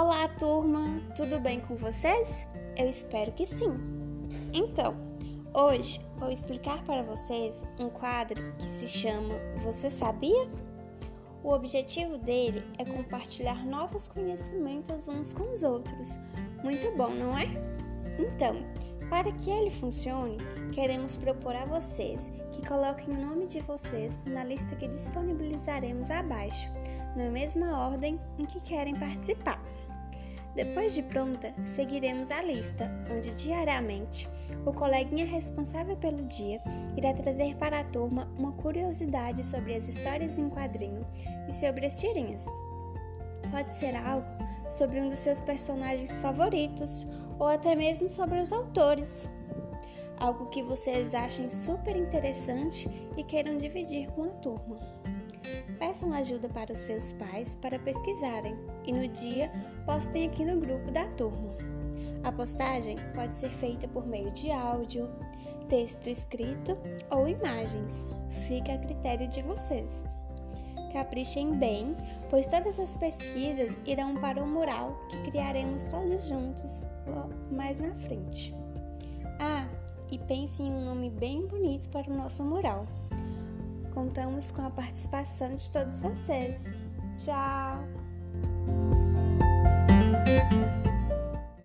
Olá, turma! Tudo bem com vocês? Eu espero que sim. Então, hoje vou explicar para vocês um quadro que se chama Você Sabia? O objetivo dele é compartilhar novos conhecimentos uns com os outros. Muito bom, não é? Então, para que ele funcione, queremos propor a vocês que coloquem o nome de vocês na lista que disponibilizaremos abaixo, na mesma ordem em que querem participar. Depois de pronta, seguiremos a lista, onde diariamente o coleguinha responsável pelo dia irá trazer para a turma uma curiosidade sobre as histórias em quadrinho e sobre as tirinhas. Pode ser algo sobre um dos seus personagens favoritos ou até mesmo sobre os autores. Algo que vocês achem super interessante e queiram dividir com a turma. Peçam ajuda para os seus pais para pesquisarem e no dia postem aqui no grupo da turma. A postagem pode ser feita por meio de áudio, texto escrito ou imagens. Fica a critério de vocês. Caprichem bem, pois todas as pesquisas irão para o mural que criaremos todos juntos mais na frente. Ah, e pense em um nome bem bonito para o nosso mural. Contamos com a participação de todos vocês. Tchau!